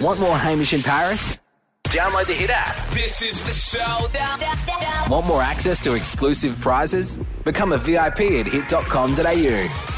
Want more Hamish and Paris? Download the Hit app. This is the showdown. Want more access to exclusive prizes? Become a VIP at hit.com.au.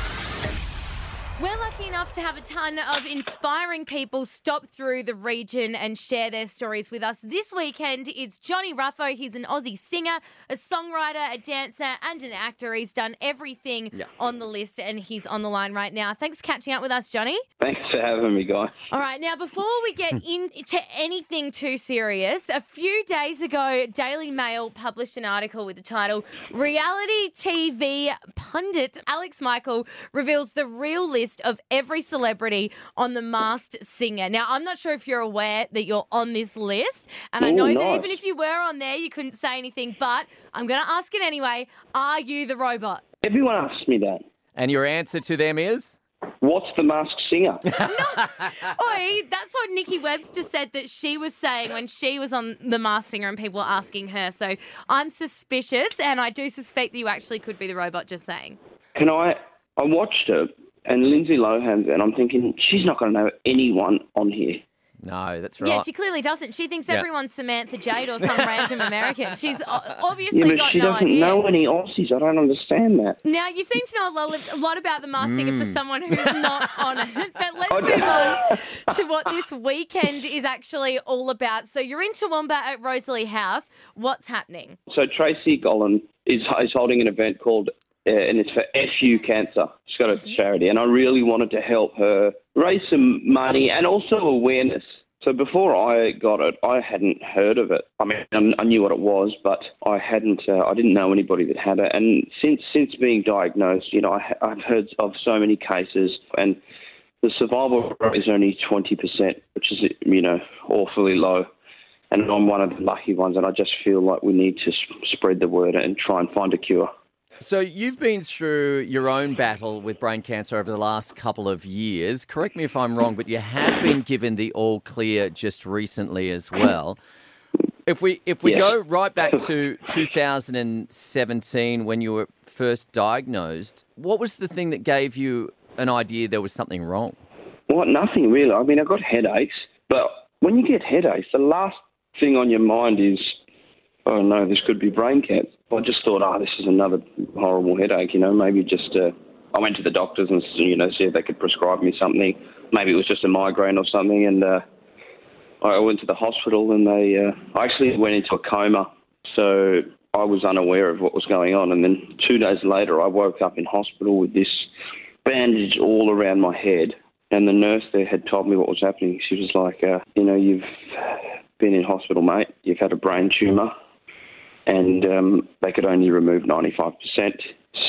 Enough to have a ton of inspiring people stop through the region and share their stories with us. This weekend it's Johnny Ruffo. He's an Aussie singer, a songwriter, a dancer, and an actor. He's done everything Yeah. on the list, and he's on the line right now. Thanks for catching up with us, Johnny. Thanks for having me, guys. All right, now before we get into anything too serious, a few days ago, Daily Mail published an article with the title Reality TV Pundit Alex Michael reveals the real list of every celebrity on The Masked Singer. Now, I'm not sure if you're aware that you're on this list, and I Ooh, know that even if you were on there, you couldn't say anything, but I'm going to ask it anyway. Are you the robot? Everyone asks me that. And your answer to them is? What's the masked singer? Oi, that's what Nikki Webster said that she was saying when she was on The Masked Singer and people were asking her. So I'm suspicious, and I do suspect that you actually could be the robot just saying. Can I? I watched it, and Lindsay Lohan's, and I'm thinking she's not going to know anyone on here. No, that's right. Yeah, she clearly doesn't. She thinks Yeah. everyone's Samantha Jade or some random American. She's o- obviously Yeah, but got she no doesn't idea. know any Aussies. I don't understand that. Now, you seem to know a lot, a lot about The Masked Singer for someone who's not on it. But let's I move on to what this weekend is actually all about. So you're in Toowoomba at Rosalie House. What's happening? So Tracy Gollan is, is holding an event called, uh, and it's for FU Cancer. She's got a charity, and I really wanted to help her raise some money and also awareness. So before I got it, I hadn't heard of it. I mean, I- knew what it was, but I hadn't. Uh, I didn't know anybody that had it. And since since being diagnosed, you know, I, I've heard of so many cases, and the survival rate is only twenty percent, which is you know awfully low and I'm one of the lucky ones, and I just feel like we need to spread the word and try and find a cure. So you've been through your own battle with brain cancer over the last couple of years. Correct me if I'm wrong, but you have been given the all clear just recently as well. If we if we Yeah. go right back to 2017 when you were first diagnosed, what was the thing that gave you an idea there was something wrong? Well, nothing really. I mean, I got headaches, but when you get headaches, the last thing on your mind is, oh no, this could be brain cancer. I just thought, oh, this is another horrible headache. You know, maybe just. Uh, I went to the doctors and you know see if they could prescribe me something. Maybe it was just a migraine or something, and uh, I went to the hospital and they. Uh, I actually went into a coma, so I was unaware of what was going on. And then two days later, I woke up in hospital with this bandage all around my head. And the nurse there had told me what was happening. She was like, uh, you know, you've been in hospital, mate. You've had a brain tumour, and um, they could only remove 95%.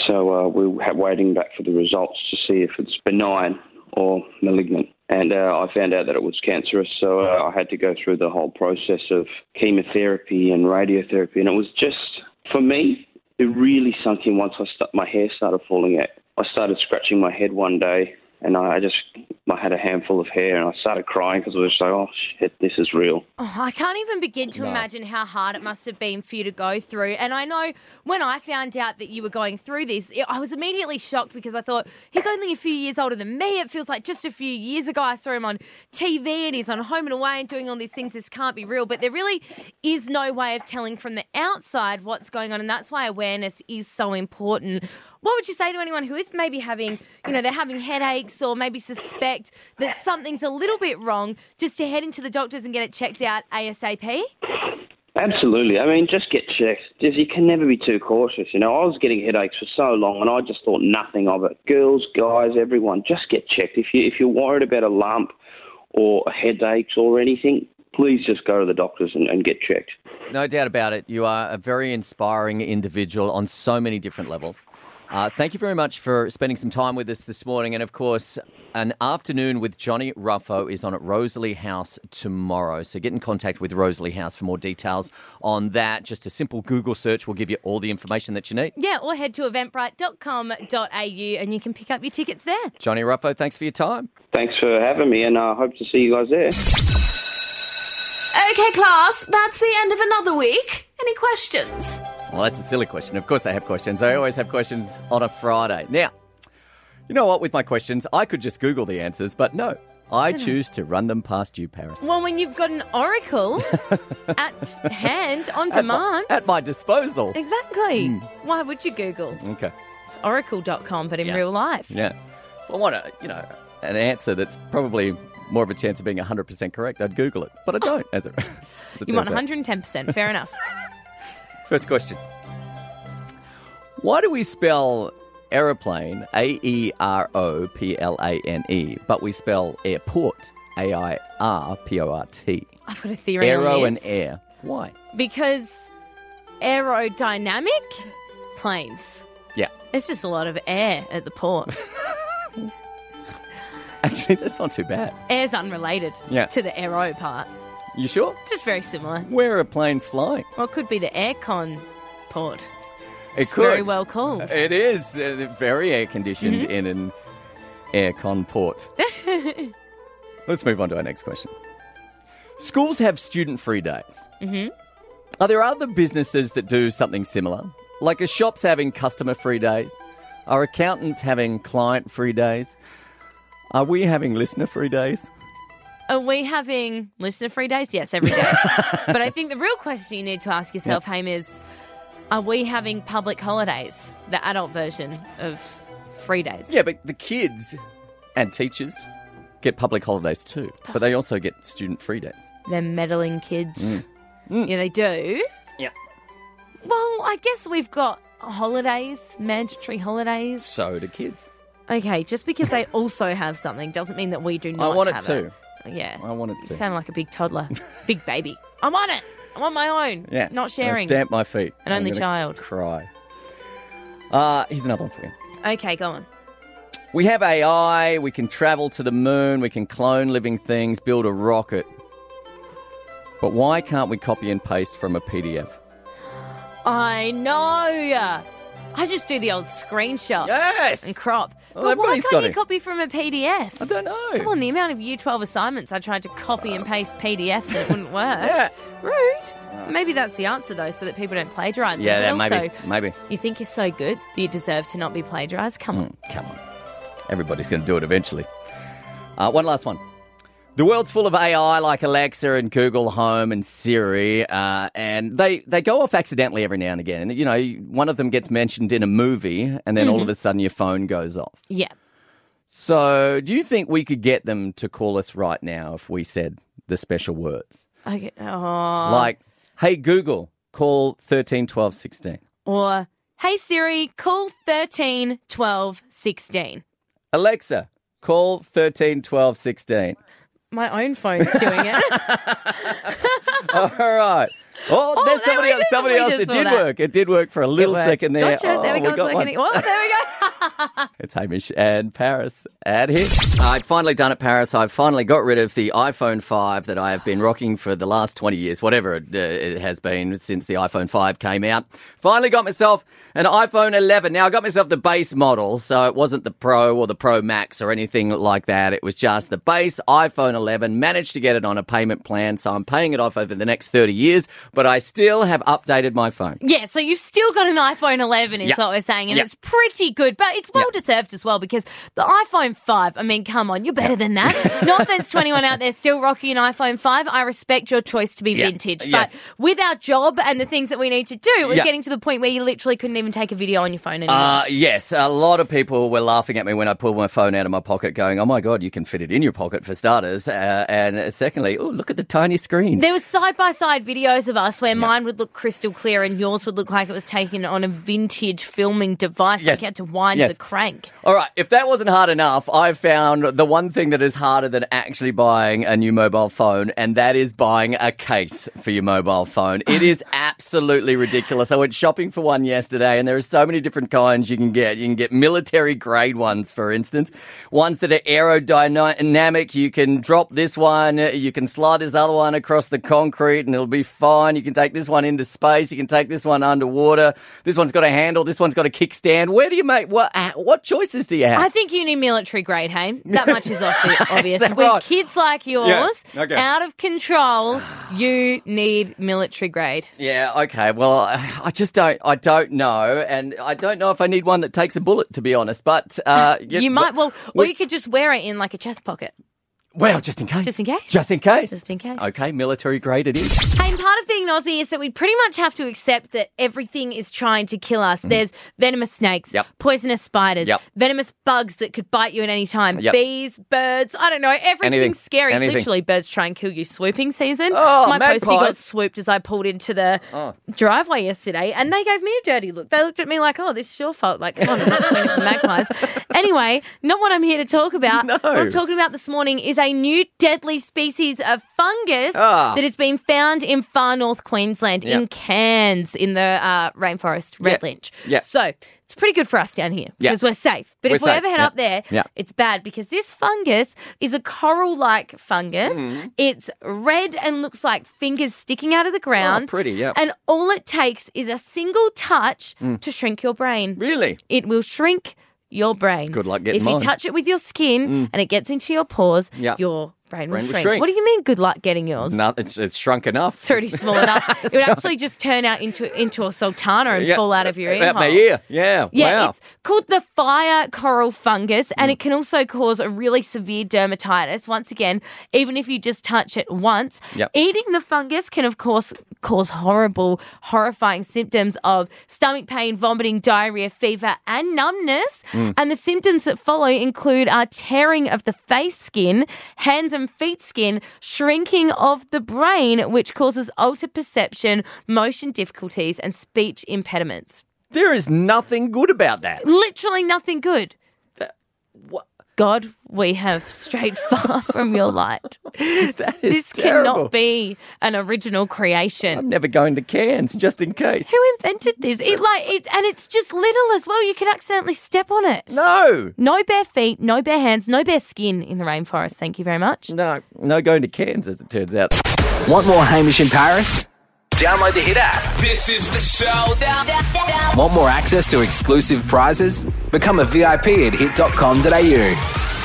So uh, we were waiting back for the results to see if it's benign or malignant. And uh, I found out that it was cancerous, so uh, I had to go through the whole process of chemotherapy and radiotherapy. And it was just, for me, it really sunk in once I st- my hair started falling out. I started scratching my head one day, and I just I had a handful of hair, and I started crying because I was just like, oh shit, this is real. Oh, I can't even begin to imagine how hard it must have been for you to go through. And I know when I found out that you were going through this, I was immediately shocked because I thought he's only a few years older than me. It feels like just a few years ago I saw him on TV and he's on Home and Away and doing all these things. This can't be real. But there really is no way of telling from the outside what's going on. And that's why awareness is so important. What would you say to anyone who is maybe having, you know, they're having headaches or maybe suspect that something's a little bit wrong, just to head into the doctors and get it checked out ASAP? Absolutely. I mean, just get checked. Just, you can never be too cautious. You know, I was getting headaches for so long, and I just thought nothing of it. Girls, guys, everyone, just get checked. If you if you're worried about a lump or headaches or anything, please just go to the doctors and, and get checked. No doubt about it. You are a very inspiring individual on so many different levels. Uh, thank you very much for spending some time with us this morning. And of course, an afternoon with Johnny Ruffo is on at Rosalie House tomorrow. So get in contact with Rosalie House for more details on that. Just a simple Google search will give you all the information that you need. Yeah, or head to eventbrite.com.au and you can pick up your tickets there. Johnny Ruffo, thanks for your time. Thanks for having me, and I hope to see you guys there. Okay, class, that's the end of another week. Any questions? Well, that's a silly question. Of course, I have questions. I always have questions on a Friday. Now, you know what? With my questions, I could just Google the answers, but no, I choose to run them past you, Paris. Well, when you've got an oracle at hand on demand. At my disposal. Exactly. Hmm. Why would you Google? Okay. It's oracle.com, but in Yeah. real life. Yeah. Well, I want a, you know, an answer that's probably more of a chance of being 100% correct. I'd Google it, but I don't. As it, as it You want turns out. 110%. Fair enough. First question. Why do we spell aeroplane A E R O P L A N E, but we spell airport A I R P O R T? I've got a theory Aero and air. Why? Because aerodynamic planes. Yeah. It's just a lot of air at the port. Actually, that's not too bad. Air's unrelated Yeah. to the aero part. You sure? Just very similar. Where are planes flying? Well, it could be the aircon port. It It's very well called. It is uh, very air conditioned Mm-hmm. in an aircon port. Let's move on to our next question. Schools have student free days. Mm-hmm. Are there other businesses that do something similar? Like a shop's having customer free days? Are accountants having client free days? Are we having listener free days? Are we having listener free days? Yes, every day. but I think the real question you need to ask yourself, Haim, is are we having public holidays? The adult version of free days. Yeah, but the kids and teachers get public holidays too, but they also get student free days. They're meddling kids. Mm. Mm. Yeah, they do. Yeah. Well, I guess we've got holidays, mandatory holidays. So do kids. Okay, just because they also have something doesn't mean that we do not I want it have too. Yeah. I want it You sound like a big toddler, big baby. I want it. I want my own. Yeah. Not sharing. I stamp my feet. An I'm only child. Cry. Uh, here's another one for you. Okay, go on. We have AI, we can travel to the moon, we can clone living things, build a rocket. But why can't we copy and paste from a PDF? I know. I just do the old screenshot Yes! and crop. Well, but why everybody's can't got you it. copy from a PDF? I don't know. Come on, the amount of Year 12 assignments I tried to copy and paste PDFs and it wouldn't work. Yeah. Rude. Maybe that's the answer, though, so that people don't plagiarise. Yeah, that maybe. also, Maybe. You think you're so good that you deserve to not be plagiarised? Come on. Come on. Everybody's going to do it eventually. Uh, one last one. The world's full of AI like Alexa and Google Home and Siri, uh, and they, they go off accidentally every now and again. You know, one of them gets mentioned in a movie, and then all of a sudden your phone goes off. Yeah. So, do you think we could get them to call us right now if we said the special words? Okay. Oh. Like, hey, Google, call 13 12 16. Or, hey Siri, call 13 12 16. Alexa, call 13 12 16. My own phone's doing it. All right. Oh, there's somebody we else. go. Somebody else. It did that. work. It did work for a little second there. Gotcha. there we Oh, go. got It's like one. any- oh, there we go. It's Hamish and Paris at hit. I'd finally done it, Paris. I've finally got rid of the iPhone 5 that I have been rocking for the last 20 years, whatever it, uh, it has been since the iPhone 5 came out. Finally got myself an iPhone 11. Now, I got myself the base model, so it wasn't the Pro or the Pro Max or anything like that. It was just the base iPhone 11. Managed to get it on a payment plan, so I'm paying it off over the next 30 years, but I still have updated my phone. Yeah, so you've still got an iPhone 11, is Yeah. what we're saying, and Yeah. it's pretty good, but it's well deserved as well because the iPhone 5, I mean, come on, you're better than that. no offense to anyone out there still rocking an iPhone 5. I respect your choice to be Yeah. vintage, Yes. but with our job and the things that we need to do, it was Yeah. getting to the point where you literally couldn't even take a video on your phone anymore. Uh, yes, a lot of people were laughing at me when I pulled my phone out of my pocket, going, "Oh my god, you can fit it in your pocket for starters." Uh, and secondly, oh look at the tiny screen. There was side by side videos of us where mine would look crystal clear and yours would look like it was taken on a vintage filming device. Yes. Like you had to wind Yes. the crank. All right, if that wasn't hard enough, I've found the one thing that is harder than actually buying a new mobile phone, and that is buying a case for your mobile phone. It is absolutely ridiculous. I went shopping for one yesterday, and there are so many different kinds you can get. You can get military grade ones, for instance, ones that are aerodynamic. You can drop this one, you can slide this other one across the concrete, and it'll be fine. You can take this one into space. You can take this one underwater. This one's got a handle. This one's got a kickstand. Where do you make what? What choices do you have? I think you need military grade, hey? That much is obvi- obvious. With right? kids like yours, okay. out of control, you need military grade. Yeah, okay. Well, I just don't. I don't know, and I don't know if I need one that takes a bullet, to be honest. But uh, You but might, well, or we- you could just wear it in like a chest pocket. Well, just in case. Just in case. Just in case. Just in case. Okay, military grade it is. Hey, and part of being Aussie is that we pretty much have to accept that everything is trying to kill us. Mm-hmm. There's venomous snakes. Yep. poisonous spiders, Yep. venomous bugs that could bite you at any time, Yep. bees, birds. I don't know. Everything's Anything. scary. Anything. Literally, birds try and kill you. Swooping season. Oh, My postie got swooped as I pulled into the Oh. driveway yesterday, and they gave me a dirty look. They looked at me like, "Oh, this is your fault." Like, come on, I'm not pointing at the magpies. Anyway, not what I'm here to talk about. No. What I'm talking about this morning is a new deadly species of fungus Ah. that has been found in far north Queensland in Yep. Cairns in the uh, rainforest, red Yep. lynch. Yep. So it's pretty good for us down here because we're safe. But We're if we safe. ever head Yep. up there, Yep. it's bad because this fungus is a coral like fungus. Mm-hmm. It's red and looks like fingers sticking out of the ground. Oh, pretty, yeah. And all it takes is a single touch Mm. to shrink your brain. Really? It will shrink your brain. Good luck getting If you mine. Mm. touch it with your skin and it gets into your pores, Yeah. your brain Brain will shrink. shrink. What do you mean good luck getting yours? No, it's it's shrunk enough. It's already small enough. It would actually just turn out into into a sultana and Yeah, fall out of your ear Out my ear. Yeah. Yeah, wow. Mm. it's called the fire coral fungus, and it can also cause a really severe dermatitis. Once again, even if you just touch it once, Yep. eating the fungus can, of course, cause horrible, horrifying symptoms of stomach pain, vomiting, diarrhea, fever, and numbness. Mm. And the symptoms that follow include uh, tearing of the face skin, hands and feet skin, shrinking of the brain, which causes altered perception, motion difficulties, and speech impediments there is nothing good about that. literally nothing good. what- God, we have strayed far from your light. That is This terrible. cannot be an original creation. I'm never going to Cairns, just in case. Who invented this? It like it, and it's just little as well. You could accidentally step on it. No. No bare feet, no bare hands, no bare skin in the rainforest. Thank you very much. No, no going to Cairns, as it turns out. Want more Hamish and Paris? Download the Hit app. This is the showdown. Want more access to exclusive prizes? Become a VIP at hit.com.au.